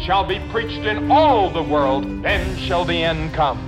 shall be preached in all the world, then shall the end come.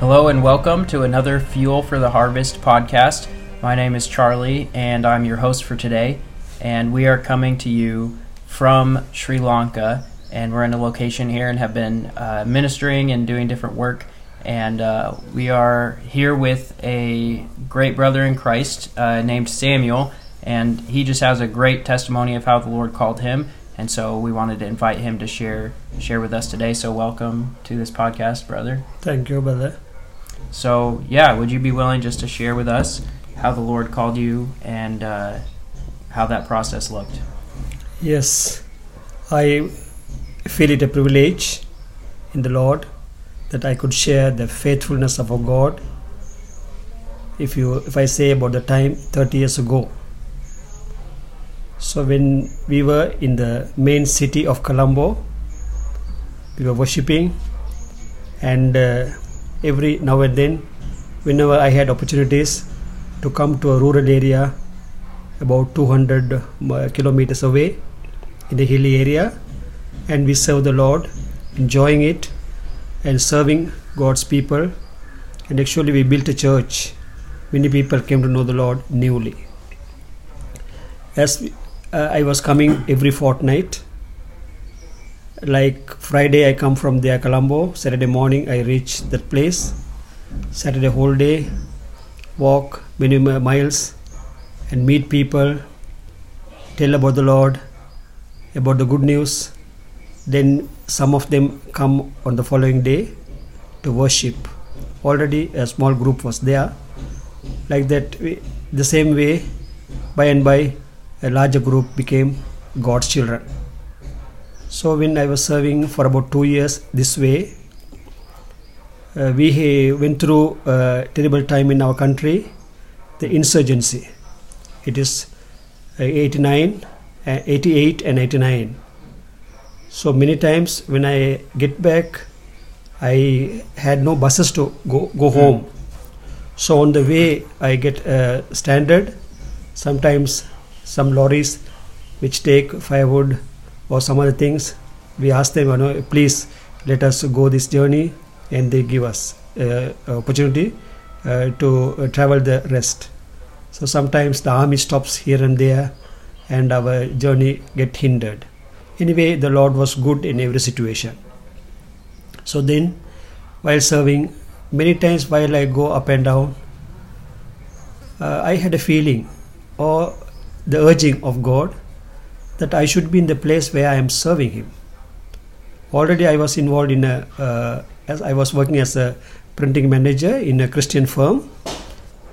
Hello and welcome to another Fuel for the Harvest podcast. My name is Charlie and I'm your host for today. And we are coming to you from Sri Lanka. And we're in a location here and have been uh, ministering and doing different work. And uh, we are here with a great brother in Christ uh, named Samuel. And he just has a great testimony of how the Lord called him. And so we wanted to invite him to share share with us today. So welcome to this podcast, brother. Thank you, brother. So, yeah, would you be willing just to share with us how the Lord called you and uh, how that process looked? Yes, I feel it a privilege in the Lord that I could share the faithfulness of our God. If you, if I say about the time 30 years ago, so when we were in the main city of Colombo, we were worshipping, and uh, every now and then, whenever I had opportunities to come to a rural area about 200 uh, kilometers away in the hilly area, and we serve the Lord, enjoying it and serving God's people. And actually, we built a church. Many people came to know the Lord newly. As we, uh, I was coming every fortnight, like Friday I come from there Colombo, Saturday morning I reach that place, Saturday whole day, walk many miles and meet people, tell about the Lord, about the good news. Then some of them come on the following day to worship. Already a small group was there. Like that, the same way, by and by, a larger group became God's children. So when I was serving for about two years this way, uh, we went through a terrible time in our country, the insurgency. It is uh, 89, uh, 88 and 89. So many times when I get back, I had no buses to go, go home. So on the way, I get a standard, sometimes some lorries which take firewood or some other things. We ask them, you know, please let us go this journey, and they give us uh, opportunity uh, to uh, travel the rest. So sometimes the army stops here and there, and our journey get hindered. Anyway, the Lord was good in every situation. So then, while serving, many times while I go up and down, uh, I had a feeling or the urging of God that I should be in the place where I am serving Him. Already, I was involved in a, uh, as I was working as a printing manager in a Christian firm,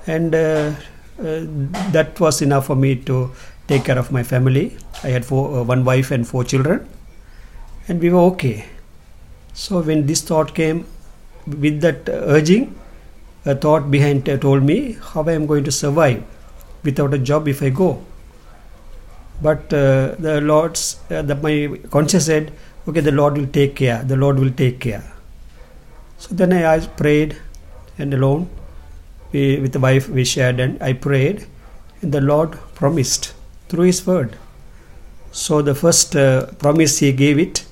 and uh, uh, that was enough for me to take care of my family. I had four, uh, one wife and four children, and we were okay. So when this thought came, with that urging, a thought behind uh, told me how I am going to survive without a job if I go but uh, the lord's uh, the, my conscience said okay the lord will take care. The lord will take care. So then i, prayed and alone we, with the wife we shared and i prayed and the lord promised through his word. So the first uh, promise he gave it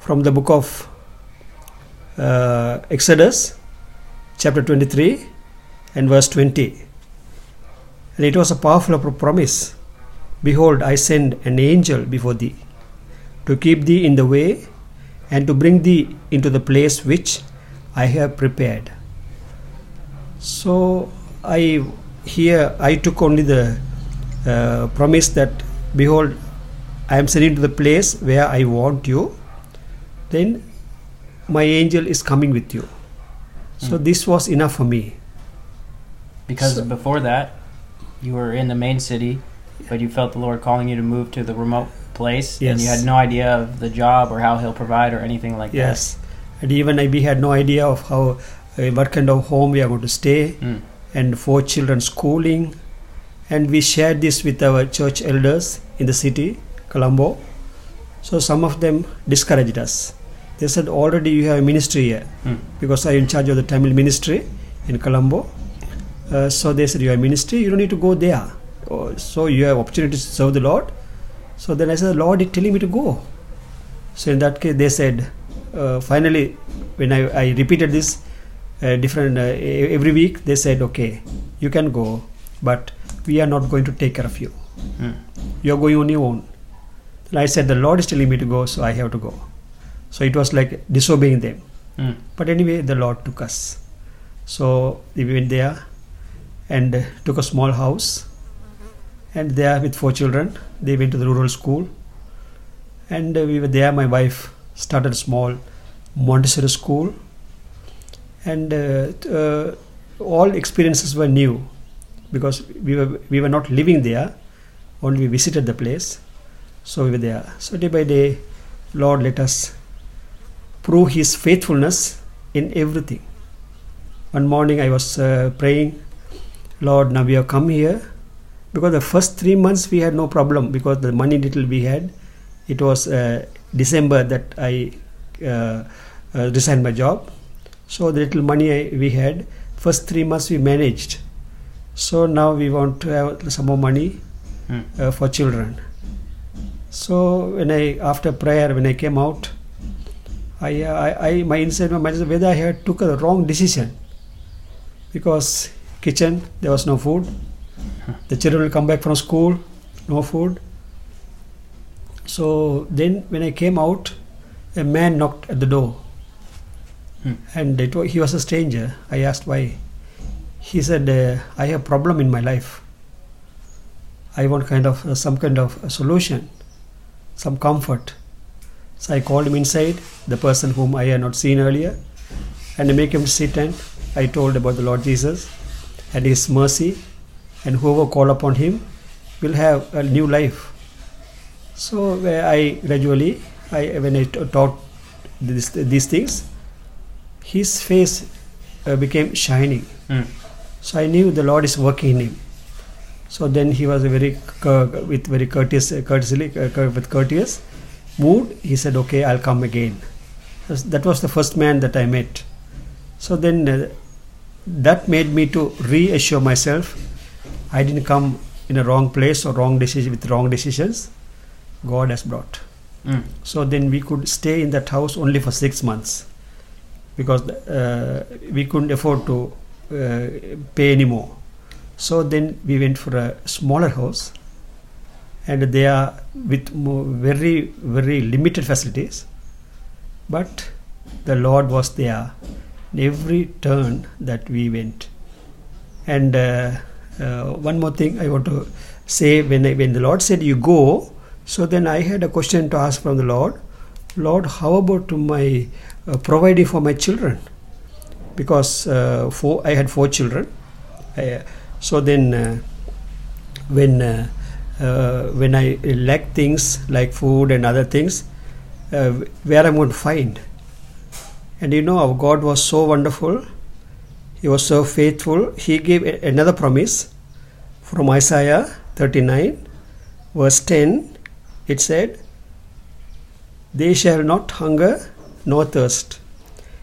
from the book of uh, exodus chapter 23 and verse 20 and it was a powerful promise Behold, I send an angel before thee, to keep thee in the way, and to bring thee into the place which I have prepared. So I here I took only the uh, promise that behold, I am sending to the place where I want you. Then my angel is coming with you. So this was enough for me. Because So- before that, you were in the main city, but you felt the Lord calling you to move to the remote place, and you had no idea of the job or how he'll provide or anything like that. Yes, and even I, we had no idea of how uh, what kind of home we are going to stay, Mm. and four children schooling, and we shared this with our church elders in the city, Colombo. So some of them discouraged us. They said, "Already you have a ministry here, Mm. because I am in charge of the Tamil ministry in Colombo." Uh, so they said, "You have ministry. You don't need to go there. Oh, so you have opportunity to serve the Lord." So then I said, "Lord is telling me to go." So in that case, they said, uh, finally, when I, I repeated this uh, different uh, every week, they said, okay, you can go, but we are not going to take care of you. Mm. You are going on your own. And I said, the Lord is telling me to go, so I have to go. So it was like disobeying them. Mm. But anyway, the Lord took us. So we went there and took a small house. And there with four children, they went to the rural school. And we were there. My wife started a small Montessori school. And uh, uh, all experiences were new because we were, we were not living there, only we visited the place. So we were there. So day by day, Lord, let us prove His faithfulness in everything. One morning I was uh, praying, Lord, now we have come here because the first three months we had no problem because the money little we had. It was uh, December that I uh, uh, resigned my job. So the little money I, we had, first three months we managed. So now we want to have some more money Mm. uh, for children. So when I after prayer when I came out, I, I, I my inside my mind is whether I had took a wrong decision because kitchen there was no food. The children will come back from school, no food. So then when I came out, a man knocked at the door, Hmm. and it, he was a stranger. I asked why. He said, uh, "I have problem in my life. I want kind of uh, some kind of a solution, some comfort." So I called him inside, the person whom I had not seen earlier, and I make him sit and I told about the Lord Jesus and His mercy, and whoever call upon Him will have a new life. So uh, I gradually, I when I taught this, these things, his face uh, became shining. Mm. So I knew the Lord is working in him. So then he was a very cur- with very courteous, courteously, uh, with courteous mood. He said, "Okay, I'll come again." That was the first man that I met. So then uh, that made me to reassure myself. I didn't come in a wrong place or wrong decision with wrong decisions. God has brought. Mm. So then we could stay in that house only for six months because uh, we couldn't afford to uh, pay anymore. So then we went for a smaller house, and they are with very very limited facilities, but the Lord was there in every turn that we went. And uh, uh, one more thing I want to say when I, when the Lord said you go, so then I had a question to ask from the Lord. Lord, how about my uh, providing for my children? Because uh, four, I had four children. I, so then, uh, when uh, uh, when I lack things like food and other things, uh, where I'm going to find? And you know, our God was so wonderful. He was so faithful. He gave another promise from Isaiah 39, verse 10. It said, They shall not hunger nor thirst,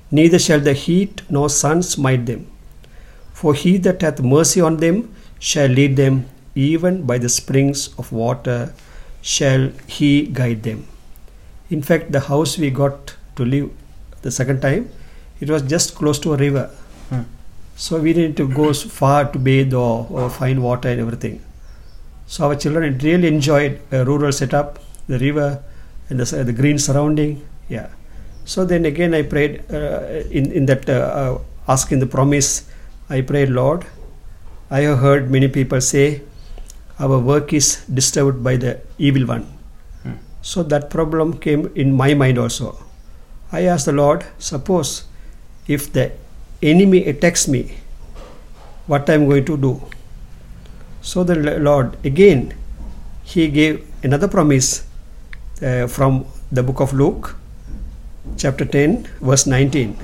neither shall the heat nor sun smite them. For he that hath mercy on them shall lead them, even by the springs of water shall he guide them. In fact, the house we got to live the second time, it was just close to a river. Hmm. So we didn't to go far to bathe or, or find water and everything. So our children really enjoyed a rural setup, the river, and the, the green surrounding. Yeah. So then again, I prayed uh, in in that uh, uh, asking the promise. I prayed, Lord. I have heard many people say, our work is disturbed by the evil one. Hmm. So that problem came in my mind also. I asked the Lord, suppose if the enemy attacks me, what I'm going to do? So the Lord again, He gave another promise. uh, from the book of Luke, chapter 10, verse 19.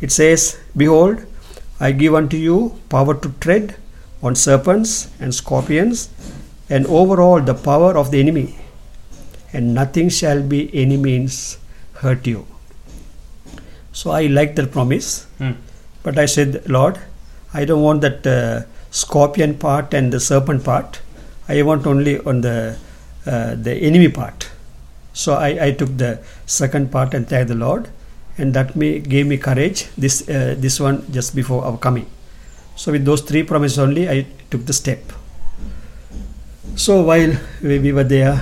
It says, Behold, I give unto you power to tread on serpents and scorpions, and over all the power of the enemy, and nothing shall be any means hurt you. So I like that promise, Hmm. but I said, Lord, I don't want that uh, scorpion part and the serpent part. I want only on the uh, the enemy part. So I, I took the second part and thanked the Lord, and that me gave me courage. This uh, this one just before our coming. So with those three promises only, I took the step. So while we, we were there,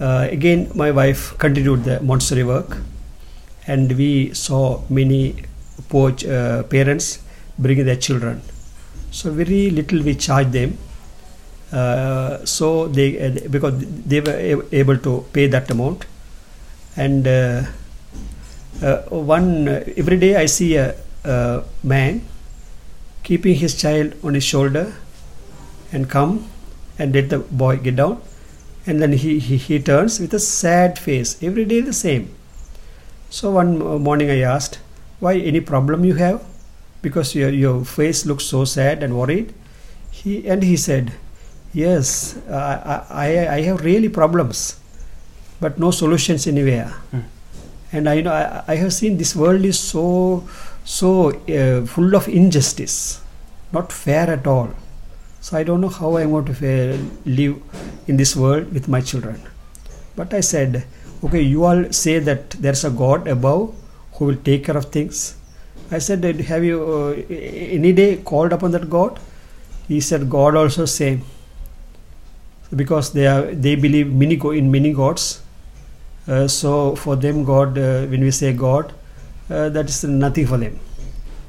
uh, again my wife continued the Montessori work, and we saw many uh, parents bringing their children. So very little we charged them. Uh, so they uh, because they were able to pay that amount, and uh, uh, one uh, every day I see a, a man keeping his child on his shoulder and come and let the boy get down and then he, he, he turns with a sad face every day the same so one uh, morning i asked why any problem you have? Because your, your face looks so sad and worried. He and he said yes I, I, I have really problems but no solutions anywhere. And i know I, I have seen this world is so so uh, full of injustice not fair at all. So i don't know how i'm going to live in this world with my children. But i said okay you all say that there's a god above who will take care of things. I said have you uh, any day called upon that god? He said god also same. Because they are they believe many in many gods. Uh, so for them god uh, when we say god uh, that is nothing for them.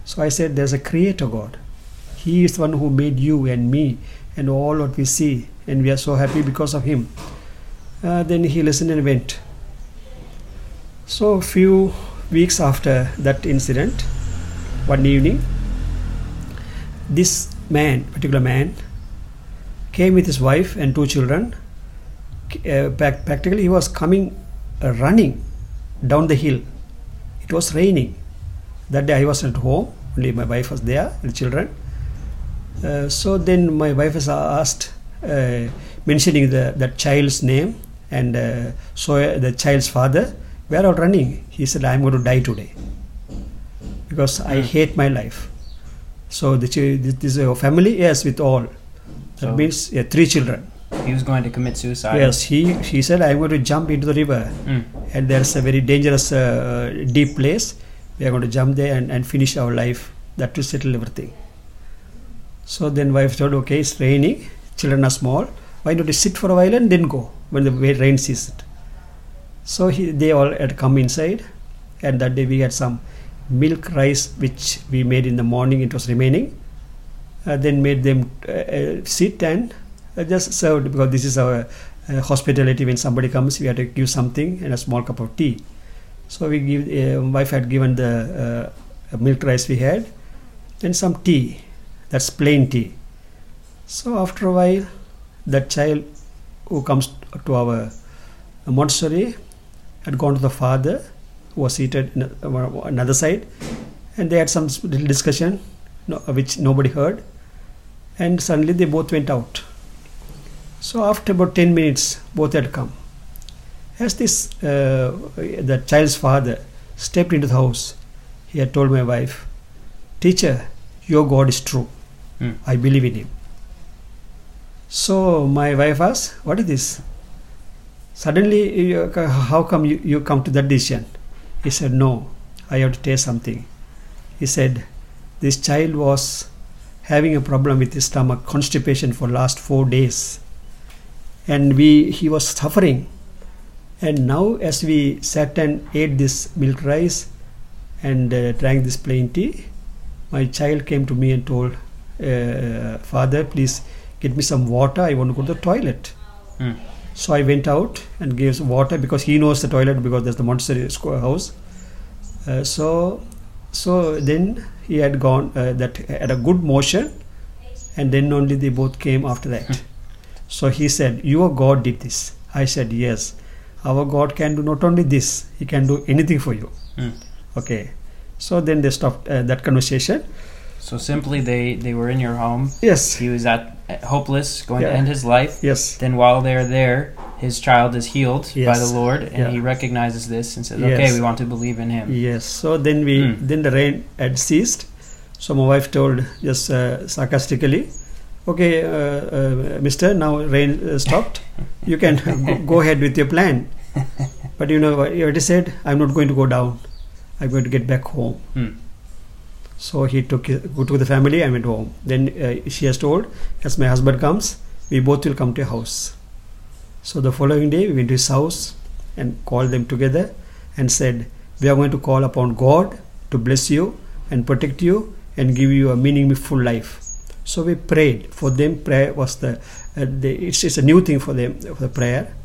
So i said there's a creator god. He is the one who made you and me and all what we see and we are so happy because of him. Uh, then he listened and went so a few weeks after that incident one evening this man particular man came with his wife and two children. Uh, practically he was coming uh, running down the hill. It was raining. That day i was at home only my wife was there and children. Uh, so then my wife was asked uh, mentioning the that child's name and uh, so uh, the child's father were all running? He said i'm going to die today because i hate my life. So the this this is a family? Yes with all. That So- means yeah, three children. He was going to commit suicide. yes he he said i'm going to jump into the river. Mm. and there's a very dangerous uh, deep place. We are going to jump there and, and finish our life. That will settle everything. So then wife told okay it's raining. Children are small. Why don't you sit for a while and then go when the rain ceases so he, they all had come inside. And that day we had some milk rice which we made in the morning. It was remaining. Uh, then made them uh, uh, sit and uh, just served because this is our uh, hospitality. When somebody comes we have to give something and a small cup of tea. So we give wife had given the milk rice we had and some tea. That's plain tea. So after a while that child who comes to our montessori had gone to the father who was seated in another side and they had some little discussion no, which nobody heard and suddenly they both went out. So after about 10 minutes both had come. As this uh, the child's father stepped into the house he had told my wife teacher your god is true. Hmm. i believe in him. So my wife asked what is this suddenly you, how come you, you come to that decision? He said no i have to tell something. He said this child was having a problem with his stomach constipation for last 4 days. And we he was suffering. And now as we sat and ate this milk rice and uh, drank this plain tea my child came to me and told uh, father please get me some water. I want to go to the toilet. Hmm. So i went out and gave some water because he knows the toilet because there's the montessori house uh, so so then he had gone uh, that had a good motion and then only they both came after that so he said your god did this I said, Yes. Our God can do not only this, He can do anything for you. Mm. Okay. So then they stopped uh, that conversation. So simply, they they were in your home. Yes. He was at hopeless, going to end his life. Yes. Then while they're there, his child is healed by the Lord, and Yeah. he recognizes this and says, "Okay, Yes. we want to believe in him." Yes. So then we Mm. then the rain had ceased. So my wife told just uh, sarcastically, "Okay, uh, uh, Mister, now rain uh, stopped. You can go, go ahead with your plan." But you know what he already said, "I'm not going to go down. I'm going to get back home." Hmm. So he took go to the family and went home. Then uh, she has told, as my husband comes, we both will come to a house. So the following day we went to his house and called them together and said, we are going to call upon God to bless you and protect you and give you a meaningful life. So we prayed for them. Prayer was the, uh, the it's, it's a new thing for them for the prayer.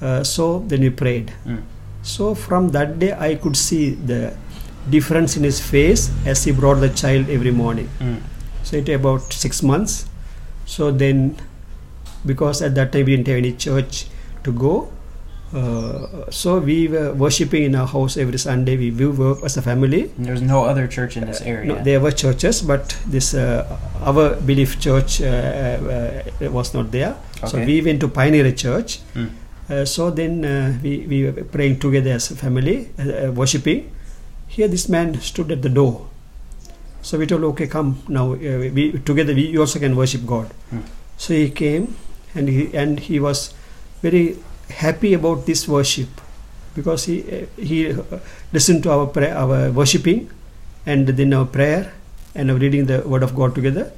Uh, so then we prayed. Mm. So from that day I could see the difference in his face as he brought the child every morning. Mm. So it about six months. So then, because at that time we didn't have any church to go, uh, so we were worshipping in our house every Sunday. We work as a family. And There's no other church in this area. Uh, No, there were churches, but this uh, our belief church uh, uh, was not there. Okay. So we went to Pioneer Church. Mm. Uh, so then uh, we we were praying together as a family, uh, uh, worshipping. Here, this man stood at the door. So we told, okay, come now. Uh, we together. We you also can worship God. Hmm. So he came, and he and he was very happy about this worship because he uh, he uh, listened to our prayer, our worshiping, and then our prayer and our reading the Word of God together.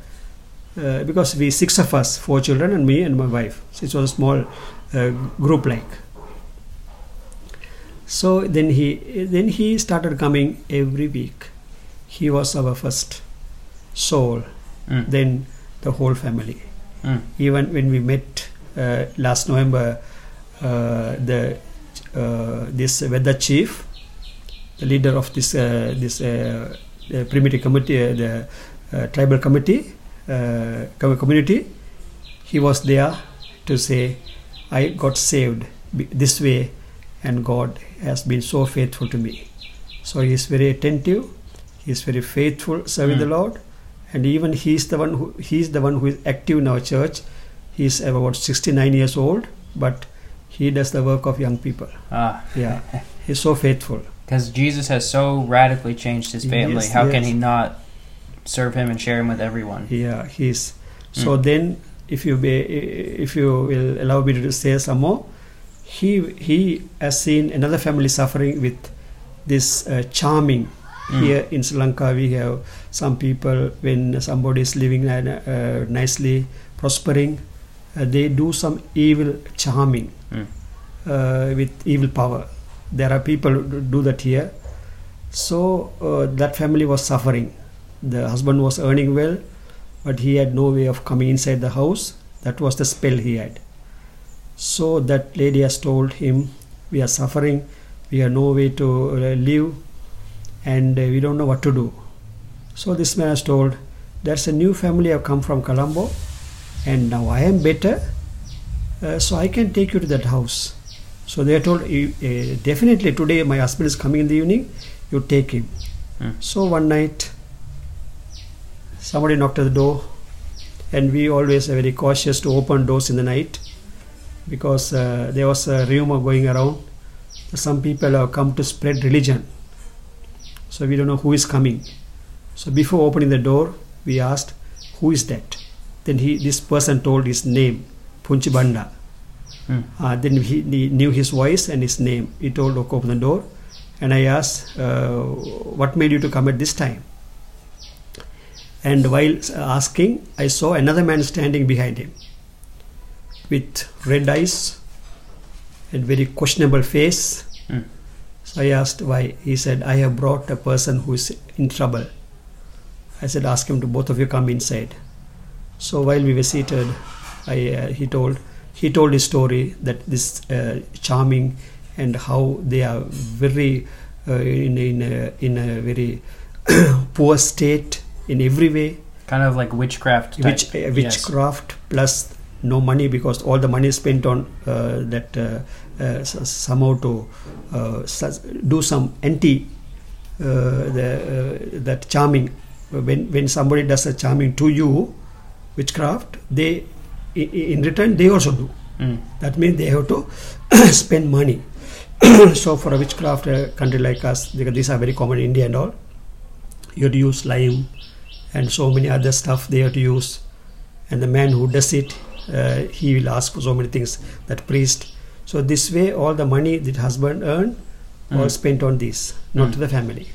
Uh, because we six of us, four children and me and my wife. So it was a small uh, group like. So then he then he started coming every week. He was our first soul. Mm. Then the whole family. Mm. Even when we met uh, last November, uh, the uh, this weather chief, the leader of this uh, this uh, primitive committee, uh, the uh, tribal committee uh, community, he was there to say, "I got saved this way, and God has been so faithful to me." So he is very attentive. He is very faithful serving the Mm. Lord, and even he is the one who he is the one who is active in our church. He is about 69 years old, but he does the work of young people. Ah, Yeah, he's so faithful. because Jesus has so radically changed his family. Yes, How can he not serve him and share him with everyone? Yeah, he's. So then, if you be, if you will allow me to say some more, he he has seen another family suffering with this uh, charming. Mm. Here in Sri Lanka, we have some people when somebody is living uh, nicely, prospering, uh, they do some evil charming Mm. uh, with evil power. There are people who do that here. So uh, that family was suffering. The husband was earning well, but he had no way of coming inside the house. That was the spell he had. So that lady has told him, "We are suffering. We have no way to uh, live, and uh, we don't know what to do." So this man has told, "There's a new family have come from Colombo, and now I am better, uh, so I can take you to that house." So they are told, "You, uh, "Definitely today my husband is coming in the evening. You take him." Hmm. So one night, somebody knocked at the door, and we always are very cautious to open doors in the night because uh, there was a rumor going around. Some people have come to spread religion, so we don't know who is coming. So before opening the door, we asked, "Who is that?" Then he, this person told his name, Punchibanda. Hmm. Uh, then he, he knew his voice and his name. He told, "Okay, open the door." And I asked, uh, "What made you to come at this time?" And while asking, I saw another man standing behind him with red eyes and very questionable face. Hmm. So I asked why. He said, I have brought a person who is in trouble. I said, ask him to both of you come inside. So while we were seated, I, uh, he told he told his story that this uh, charming and how they are very uh, in in a, in a very poor state in every way Kind of like witchcraft. Type. Witch, uh, Yes. witchcraft plus no money because all the money is spent on uh, that uh, uh, somehow to uh, do some anti uh, the, uh, that charming. When when somebody does a charming to you witchcraft they in return they also do. Mm. that means they have to spend money. So for a witchcraft uh, country like us because these are very common in india and all you have to use lime and so many other stuff they have to use. And the man who does it uh, he will ask for so many things that priest so this way all the money that husband earned was Mm. spent on this not Mm. to the family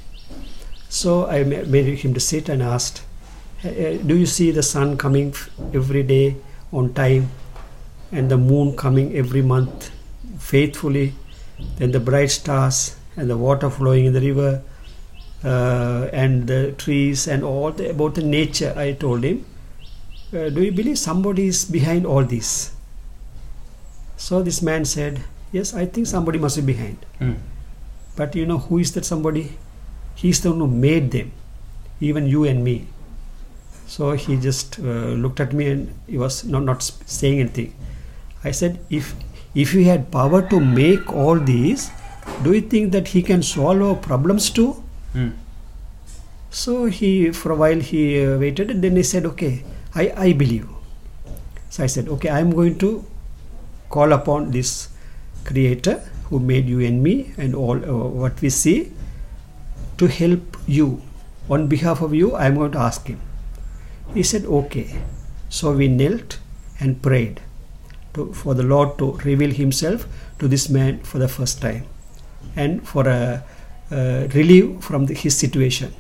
so i made him to sit and asked "Uh, uh, do you see the sun coming every day on time and the moon coming every month faithfully then the bright stars and the water flowing in the river uh, and the trees and all the, about the nature i told him uh, do you believe somebody is behind all this? So this man said yes i think somebody must be behind. Mm. but you know who is that somebody? He's the one who made them even you and me. So he just uh, looked at me and he was not, not saying anything. I said if if he had power to make all these do you think that he can solve our problems too? Mm. so he, for a while, he uh, waited, and then he said, "Okay, I, I believe." So I said, "Okay, I am going to call upon this Creator who made you and me and all uh, what we see to help you. On behalf of you, I am going to ask Him." He said, "Okay." So we knelt and prayed to, for the Lord to reveal Himself to this man for the first time, and for a uh, relief from the, his situation.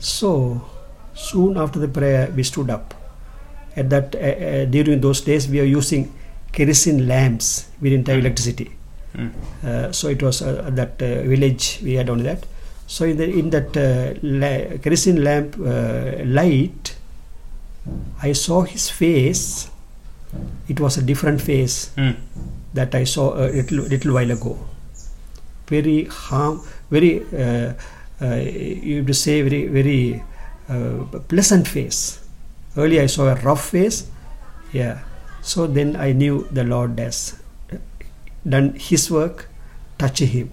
So soon after the prayer, we stood up. At that uh, uh, during those days, we were using kerosene lamps. We didn't have electricity, Mm. so it was uh, that village we had only that. So in, the, in that uh, la- kerosene lamp uh, light, I saw his face. It was a different face Mm. that I saw a little, little while ago. Very harm, very uh, uh, you have to say very very uh, pleasant face. Earlier I saw a rough face, yeah. So then I knew the Lord has done His work, touching him.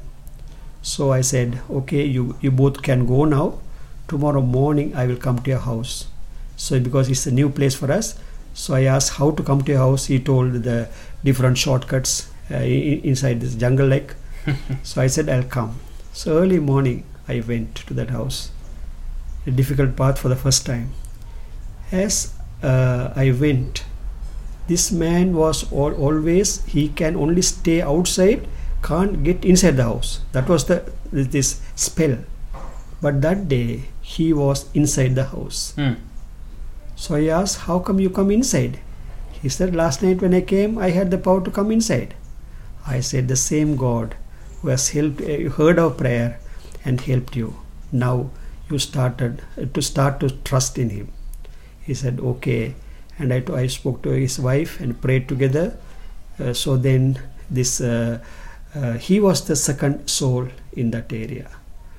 So I said, okay, you you both can go now. Tomorrow morning I will come to your house. So because it's a new place for us, so I asked how to come to your house. He told the different shortcuts uh, inside this jungle like. so I said I'll come. So early morning I went to that house. A difficult path for the first time. As uh, I went, this man was all, always he can only stay outside, can't get inside the house. That was the this spell. But that day he was inside the house. Mm. So I asked, How come you come inside? He said, Last night when I came, I had the power to come inside. I said, The same God who has helped, uh, heard our prayer and helped you. Now you started to start to trust in Him. He said, Okay. And I, I spoke to his wife and prayed together. Uh, so then, this uh, uh, he was the second soul in that area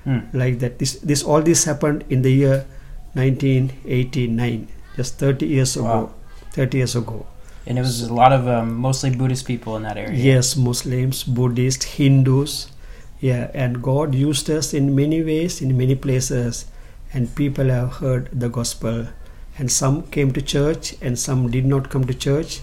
Mm. like that this this all this happened in the year 1989 just 30 years ago 30 years ago And it was a lot of um, mostly Buddhist people in that area. yes muslims buddhists hindus yeah and god used us in many ways in many places and people have heard the gospel and some came to church and some did not come to church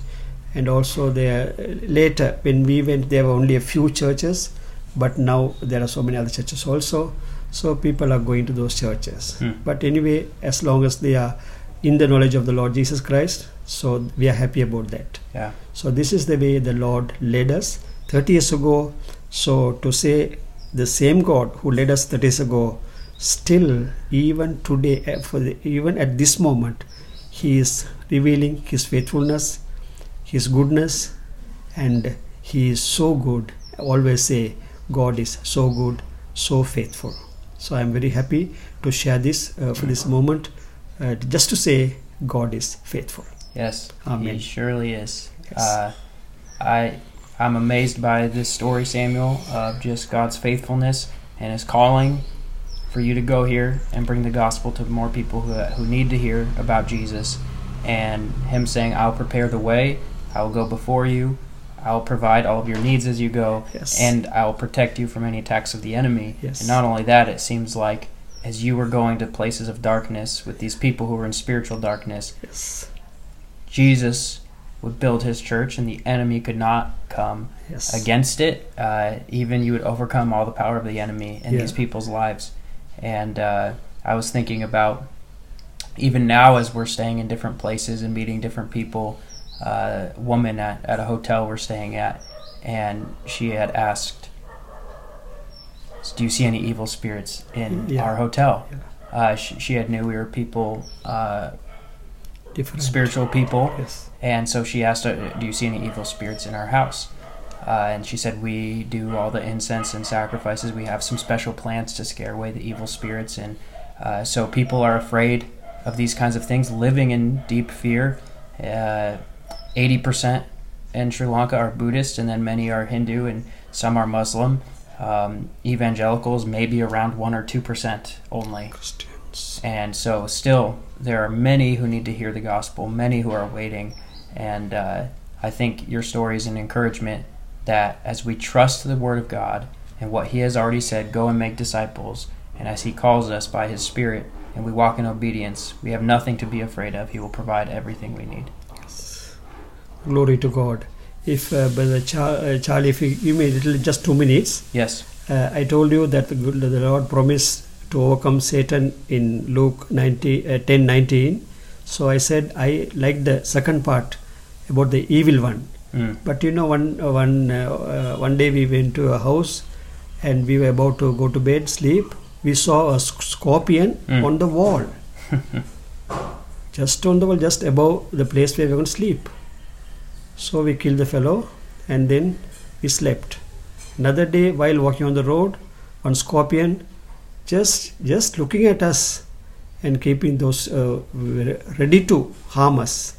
and also there later when we went there were only a few churches but now there are so many other churches also so people are going to those churches Hmm. but anyway as long as they are in the knowledge of the lord jesus christ so we are happy about that Yeah. so this is the way the Lord led us 30 years ago. So to say the same God who led us 30 years ago, still even today, eh, for the, even at this moment, He is revealing His faithfulness, His goodness, and He is so good. I always say God is so good, so faithful. So I am very happy to share this uh, for this moment, uh, just to say God is faithful. Yes. Amen. He surely is. Yes. Uh, I I'm amazed by this story, Samuel, of just God's faithfulness and His calling for you to go here and bring the gospel to more people who who need to hear about Jesus. and him saying, I'll prepare the way, I will go before you, I'll provide all of your needs as you go, Yes. and I'll protect you from any attacks of the enemy. Yes. And not only that, it seems like as you were going to places of darkness with these people who were in spiritual darkness, Yes. Jesus would build his church and the enemy could not come Yes. against it. Uh, even you would overcome all the power of the enemy in Yeah. these people's lives. And uh, I was thinking about even now as we're staying in different places and meeting different people. Uh, a woman at, at a hotel we're staying at, and she had asked, "Do you see any evil spirits in Yeah. our hotel?" Uh, she, she had knew we were people, uh, Different. spiritual people, Yes. and so she asked, uh, "Do you see any evil spirits in our house?" Uh, and she said, "We do all the incense and sacrifices. We have some special plants to scare away the evil spirits, and uh, so people are afraid of these kinds of things, living in deep fear. Uh, Eighty percent in Sri Lanka are Buddhist, and then many are Hindu, and some are Muslim. Um, evangelicals maybe around one or two percent only." Christians. And so, still, there are many who need to hear the gospel, many who are waiting. And uh, I think your story is an encouragement that as we trust the Word of God and what He has already said, go and make disciples, and as He calls us by His Spirit, and we walk in obedience, we have nothing to be afraid of. He will provide everything we need. Yes. Glory to God. If uh, Brother Char- uh, Charlie, if you give me just two minutes, Yes. uh, I told you that the, the Lord promised to overcome Satan in Luke 90, uh, 10 19. So I said I like the second part about the evil one. Mm. But you know, one uh, one uh, uh, one day we went to a house, and we were about to go to bed, sleep. We saw a scorpion Mm. on the wall, just on the wall, just above the place where we were going to sleep. So we killed the fellow, and then we slept. Another day, while walking on the road, one scorpion just just looking at us and keeping those uh, ready to harm us.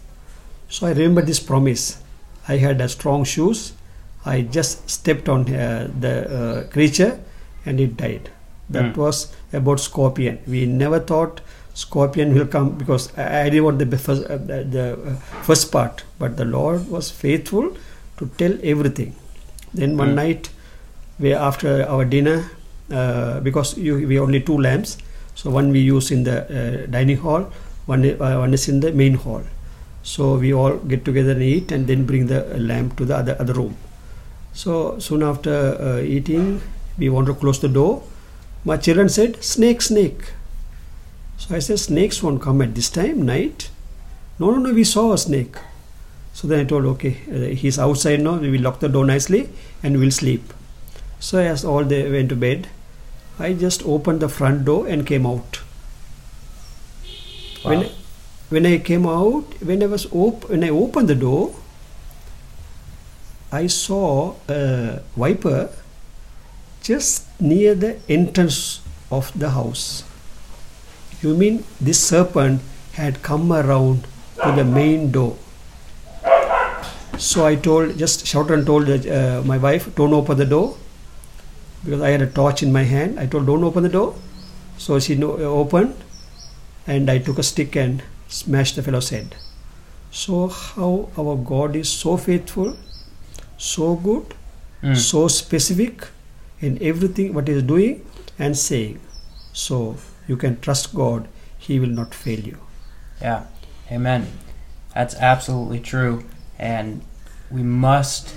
So I remember this promise. I had a strong shoes. I just stepped on uh, the uh, creature and it died. That Mm. was about scorpion. We never thought scorpion will come because I, I didn't want the first, uh, the, the uh, first part. But the Lord was faithful to tell everything. Then one Mm. night, we after our dinner, uh, because you, we only two lamps, so one we use in the uh, dining hall, one uh, one is in the main hall. So we all get together and eat, and then bring the lamp to the other other room. So soon after uh, eating, we want to close the door. My children said, "Snake, snake." So I said, "Snakes won't come at this time, night." No, no, no. We saw a snake. So then I told, "Okay, uh, he's outside now. We will lock the door nicely, and we'll sleep." So as all they went to bed, I just opened the front door and came out. Wow. When when I came out, when I was op- when I opened the door, I saw a viper just near the entrance of the house. You mean this serpent had come around to the main door? So I told, just shouted and told uh, my wife, don't open the door because I had a torch in my hand. I told, don't open the door. So she no, opened, and I took a stick and smashed the fellow's head. So, how our God is so faithful, so good, Mm. so specific in everything what He is doing and saying. So, you can trust God, He will not fail you. Yeah, amen. That's absolutely true. And we must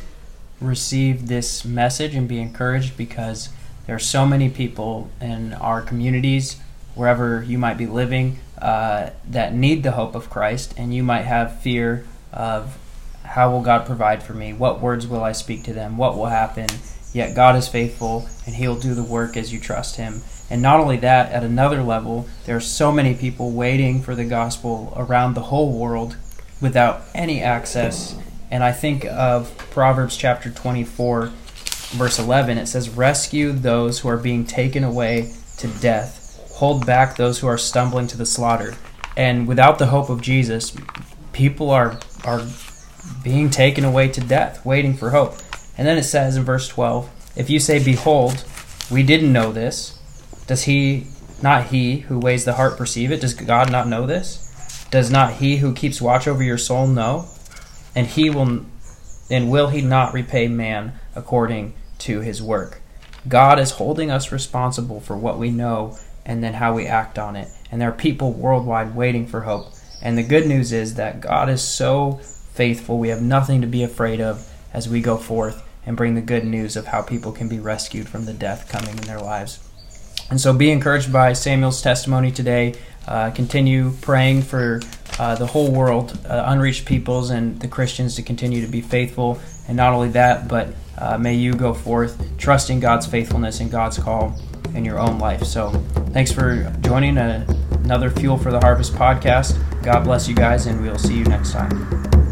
receive this message and be encouraged because there are so many people in our communities, wherever you might be living, uh, that need the hope of Christ, and you might have fear of how will God provide for me? What words will I speak to them? What will happen? Yet God is faithful, and He'll do the work as you trust Him. And not only that, at another level, there are so many people waiting for the gospel around the whole world without any access. And I think of Proverbs chapter 24, verse 11. It says, Rescue those who are being taken away to death, hold back those who are stumbling to the slaughter. And without the hope of Jesus, people are, are being taken away to death, waiting for hope. And then it says in verse 12, If you say, Behold, we didn't know this, does he, not he who weighs the heart, perceive it? Does God not know this? Does not he who keeps watch over your soul know? And he will and will he not repay man according to his work? God is holding us responsible for what we know and then how we act on it. And there are people worldwide waiting for hope. And the good news is that God is so faithful. We have nothing to be afraid of as we go forth and bring the good news of how people can be rescued from the death coming in their lives. And so be encouraged by Samuel's testimony today. Uh, continue praying for uh, the whole world, uh, unreached peoples, and the Christians to continue to be faithful. And not only that, but uh, may you go forth trusting God's faithfulness and God's call in your own life. So thanks for joining a, another Fuel for the Harvest podcast. God bless you guys, and we'll see you next time.